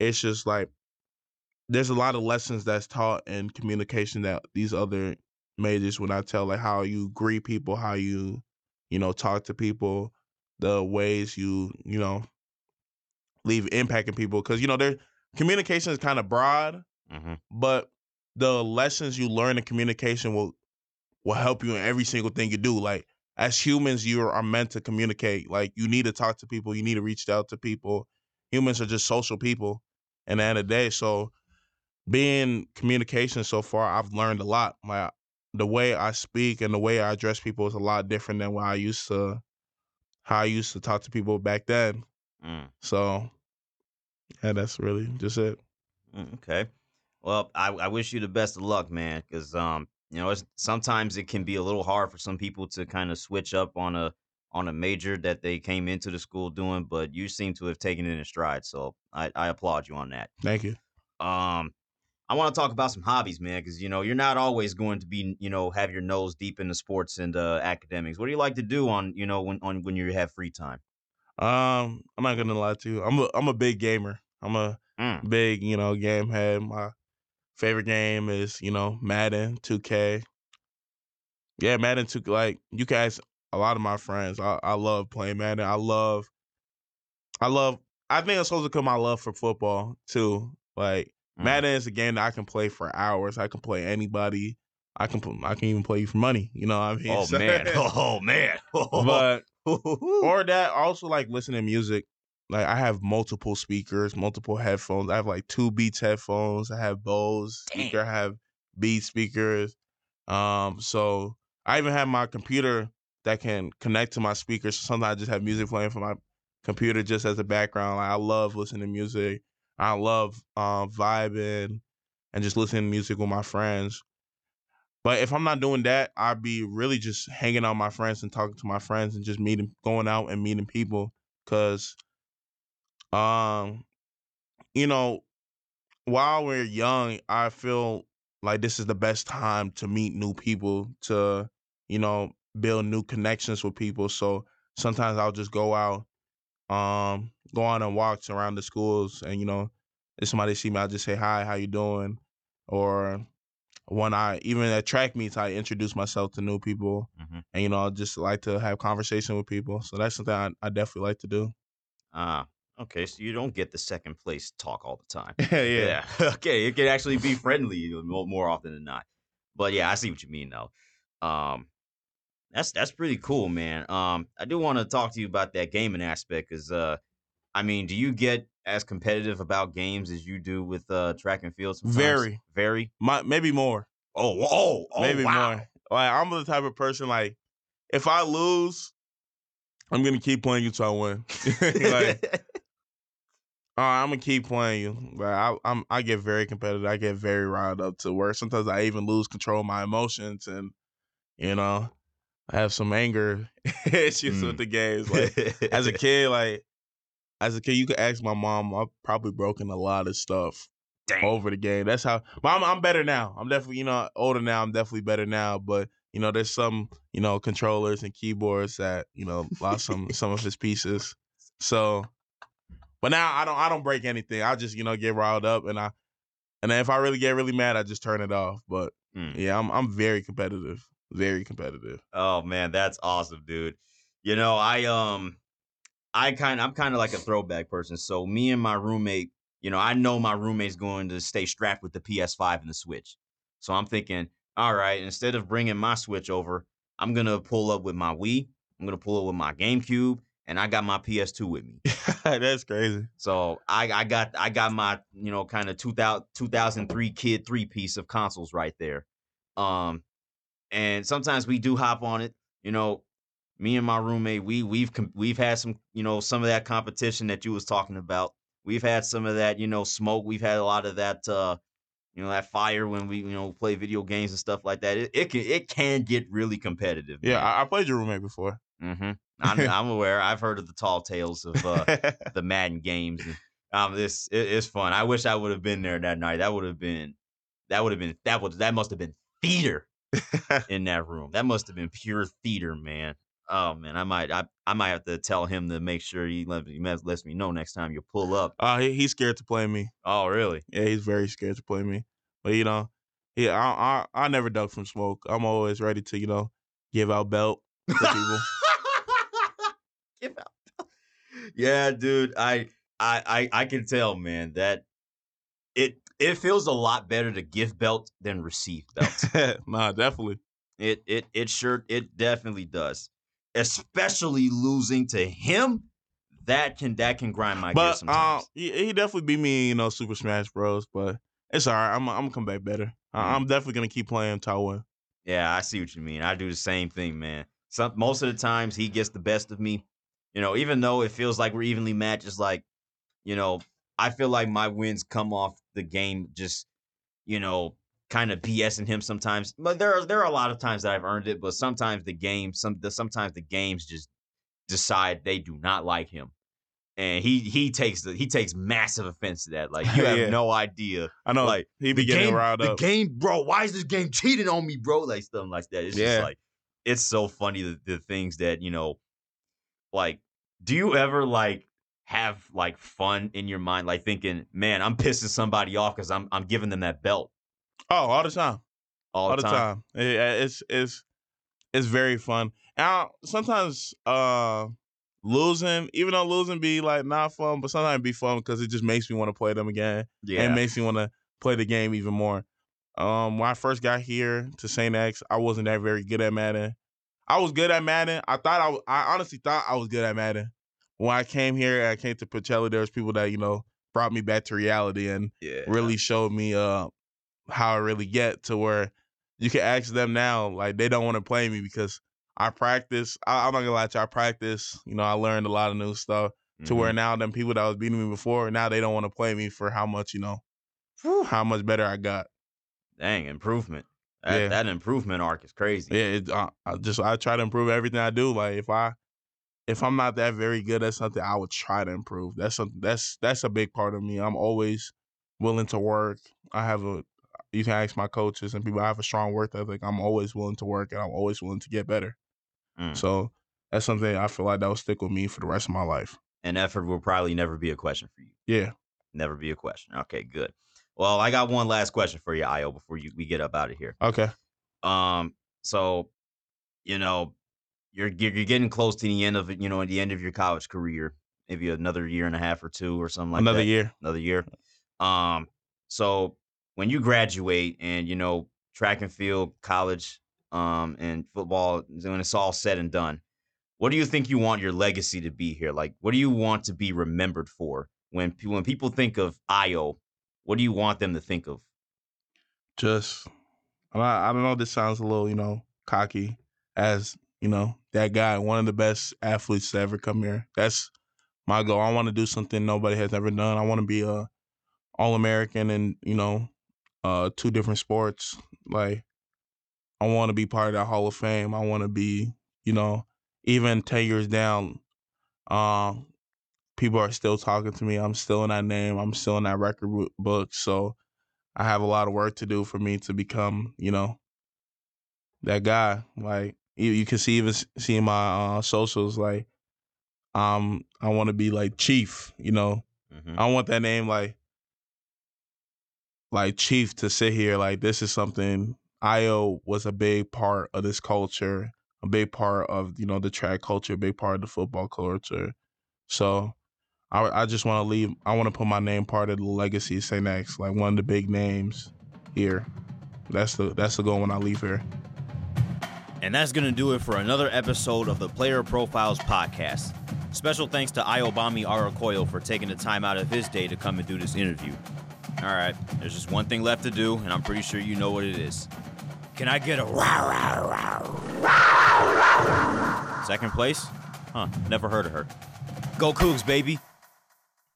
It's just like there's a lot of lessons that's taught in communication that these other majors would not tell, like how you greet people, how you, you know, talk to people, the ways you, you know, leave impacting people. Because you know, their communication is kind of broad, Mm-hmm. but the lessons you learn in communication will will help you in every single thing you do. Like as humans, you are meant to communicate. Like you need to talk to people. You need to reach out to people. Humans are just social people. And at the end of the day, so being communication so far, I've learned a lot. My the way I speak and the way I address people is a lot different than what I used to how I used to talk to people back then. Mm. So yeah, that's really just it. Mm, Okay. Well, I, I wish you the best of luck, man, because um, you know, it's, sometimes it can be a little hard for some people to kind of switch up on a on a major that they came into the school doing, but you seem to have taken it in stride. So I, I applaud you on that. Thank you. Um, I want to talk about some hobbies, man, because you know you're not always going to be, you know, have your nose deep in the sports and uh, academics. What do you like to do on, you know, when on when you have free time? Um, I'm not gonna lie to you. I'm a I'm a big gamer. I'm a Mm. big, you know, game head. My favorite game is, you know, Madden 2K. Yeah, Madden 2K. like you ask a lot of my friends. I, I love playing Madden. I love I love I think it's supposed to come my love for football too. Like Mm. Madden is a game that I can play for hours. I can play anybody. I can I can even play you for money. You know what I mean? Oh So- man, oh man. but or that also like listening to music. Like I have multiple speakers, multiple headphones. I have like two Beats headphones. I have Bose speaker. I have Beats speakers. Um, so I even have my computer that can connect to my speakers. Sometimes I just have music playing from my computer just as a background. Like I love listening to music. I love um vibing and just listening to music with my friends. But if I'm not doing that, I'd be really just hanging out with my friends and talking to my friends and just meeting, going out and meeting people. Cause, um, you know, while we're young, I feel like this is the best time to meet new people, to you know, build new connections with people. So sometimes I'll just go out, um, go on and walks around the schools, and you know, if somebody see me, I'll just say hi, how you doing, or when I even at track meets, I introduce myself to new people, Mhm. and you know, I just like to have conversation with people. So that's something I, I definitely like to do. Ah, okay. So you don't get the second place talk all the time. yeah, Yeah. okay. It can actually be friendly more, more often than not. But yeah, I see what you mean though. Um, that's that's pretty cool, man. Um, I do want to talk to you about that gaming aspect, because uh, I mean, do you get as competitive about games as you do with uh track and field? sometimes? Very. very. My, maybe more, Oh, oh, oh maybe wow. more. Like I'm the type of person like, if I lose, I'm gonna keep playing you till I win. like, uh, I'm gonna keep playing you. Like I, I'm, I get very competitive. I get very riled up to where sometimes I even lose control of my emotions, and you know, I have some anger issues Mm. with the games. Like as a kid, like as a kid, you could ask my mom. I've probably broken a lot of stuff Dang. over the game. That's how. But I'm, I'm better now. I'm definitely, you know, older now. I'm definitely better now. But you know, there's some, you know, controllers and keyboards that you know lost some some of his pieces. So, but now I don't I don't break anything. I just you know get riled up and I, and then if I really get really mad, I just turn it off. But Mm. yeah, I'm I'm very competitive. Very competitive. Oh man, that's awesome, dude. You know, I um I kind I'm kind of like a throwback person. So me and my roommate, you know, I know my roommate's going to stay strapped with the PS5 and the Switch. So I'm thinking, all right, instead of bringing my Switch over, I'm going to pull up with my Wii, I'm going to pull up with my GameCube, and I got my PS2 with me. That's crazy. So I, I got I got my you know kind of 2000, 2003 kid three piece of consoles right there, um, and sometimes we do hop on it. You know, me and my roommate we we've we've had some you know some of that competition that you was talking about. We've had some of that you know smoke. We've had a lot of that uh, you know that fire when we you know play video games and stuff like that. It, it can it can get really competitive. Yeah, I, I played your roommate before. mm-hmm. I'm, I'm aware. I've heard of the tall tales of uh, the Madden games. And, um, this it, it's fun. I wish I would have been there that night. That would have been, that would have been that was that must have been theater in that room. That must have been pure theater, man. Oh man, I might I, I might have to tell him to make sure he let me lets me know next time you pull up. uh, he, he's scared to play me. Oh really? Yeah, he's very scared to play me. But you know, yeah, I I, I never duck from smoke. I'm always ready to you know give out belt to people. Give out. Yeah, dude. I I I I can tell, man, that it it feels a lot better to give belt than receive belt. nah, definitely. It it it sure it definitely does. Especially losing to him, that can that can grind my gears But uh, sometimes. he, he definitely beat me, you know, Super Smash Bros. But it's all right. I'm I'm gonna come back better. I, Mm. I'm definitely gonna keep playing win. Yeah, I see what you mean. I do the same thing, man. Some most of the times he gets the best of me. You know, even though it feels like we're evenly matched, it's like, you know, I feel like my wins come off the game just, you know, kind of BSing him sometimes. But there are there are a lot of times that I've earned it, but sometimes the game, some the, sometimes the games just decide they do not like him. and he he takes the he takes massive offense to that. Like you have Yeah. no idea. I know. Like he be the getting game, riled the game, bro. Why is this game cheating on me, bro? Like stuff like that. It's Yeah. just like it's so funny the, the things that you know. Like, do you ever like have like fun in your mind, like thinking, man, I'm pissing somebody off because I'm I'm giving them that belt oh, all the time. all, all the time. Yeah, it's it's it's very fun. And I, sometimes uh losing, even though losing be like not fun, but sometimes it be fun because it just makes me want to play them again. Yeah, And it makes me want to play the game even more. Um, when I first got here to St. X, I wasn't that very good at Madden. I was good at Madden. I thought I, I honestly thought I was good at Madden. When I came here, I came to Pacelli. There was people that you know brought me back to reality and yeah, really showed me uh how I really get to where you can ask them now like they don't want to play me because I practice. I, I'm not gonna lie to you, I practice. You know, I learned a lot of new stuff to Mhm. where now them people that was beating me before now they don't want to play me for how much you know how much better I got. dang improvement. That, Yeah. that improvement arc is crazy. Yeah, it, uh, I just I try to improve everything I do. Like if I if I'm not that very good at something, I would try to improve. That's something that's that's a big part of me. I'm always willing to work. I have a you can ask my coaches and people. I have a strong work ethic. I'm always willing to work and I'm always willing to get better. Mm. So that's something I feel like that will stick with me for the rest of my life. And effort will probably never be a question for you. Yeah. Never be a question. Okay, good. Well, I got one last question for you, Io, before you we get up out of here. Okay. Um, so you know, you're you're getting close to the end of. You know, at the end of your college career, maybe another year and a half or two or something like that. Another that. year. Another year. Um, so when you graduate and you know track and field, college, um, and football, when it's all said and done, what do you think you want your legacy to be here? Like, what do you want to be remembered for? When when people think of Io, what do you want them to think of? just I, I don't know this sounds a little you know cocky as you know that guy one of the best athletes to ever come here that's my goal i want to do something nobody has ever done i want to be a all-american and you know uh two different sports like i want to be part of that hall of fame i want to be you know even 10 years down um people are still talking to me i'm still in that name i'm still in that record book so I have a lot of work to do for me to become, you know, that guy. Like you, you can see even see my uh, socials, like um, I want to be like Chief. You know, Mhm. I want that name like like Chief to sit here. Like this is something. Io was a big part of this culture, a big part of you know the track culture, a big part of the football culture. So I, I just want to leave. I want to put my name part of the legacy St. X, like one of the big names here. That's the that's the goal when I leave here. And that's going to do it for another episode of the Player Profiles Podcast. Special thanks to Ayobami Arokoyo for taking the time out of his day to come and do this interview. All right, there's just one thing left to do, and I'm pretty sure you know what it is. Can I get a wow, wow, wow? Second place? Huh, never heard of her. Go Cougs, baby.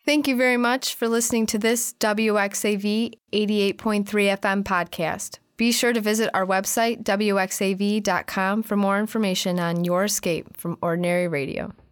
Thank you very much for listening to this WXAV 88.3 FM podcast. Be sure to visit our website, WXAV.com, for more information on your escape from ordinary radio.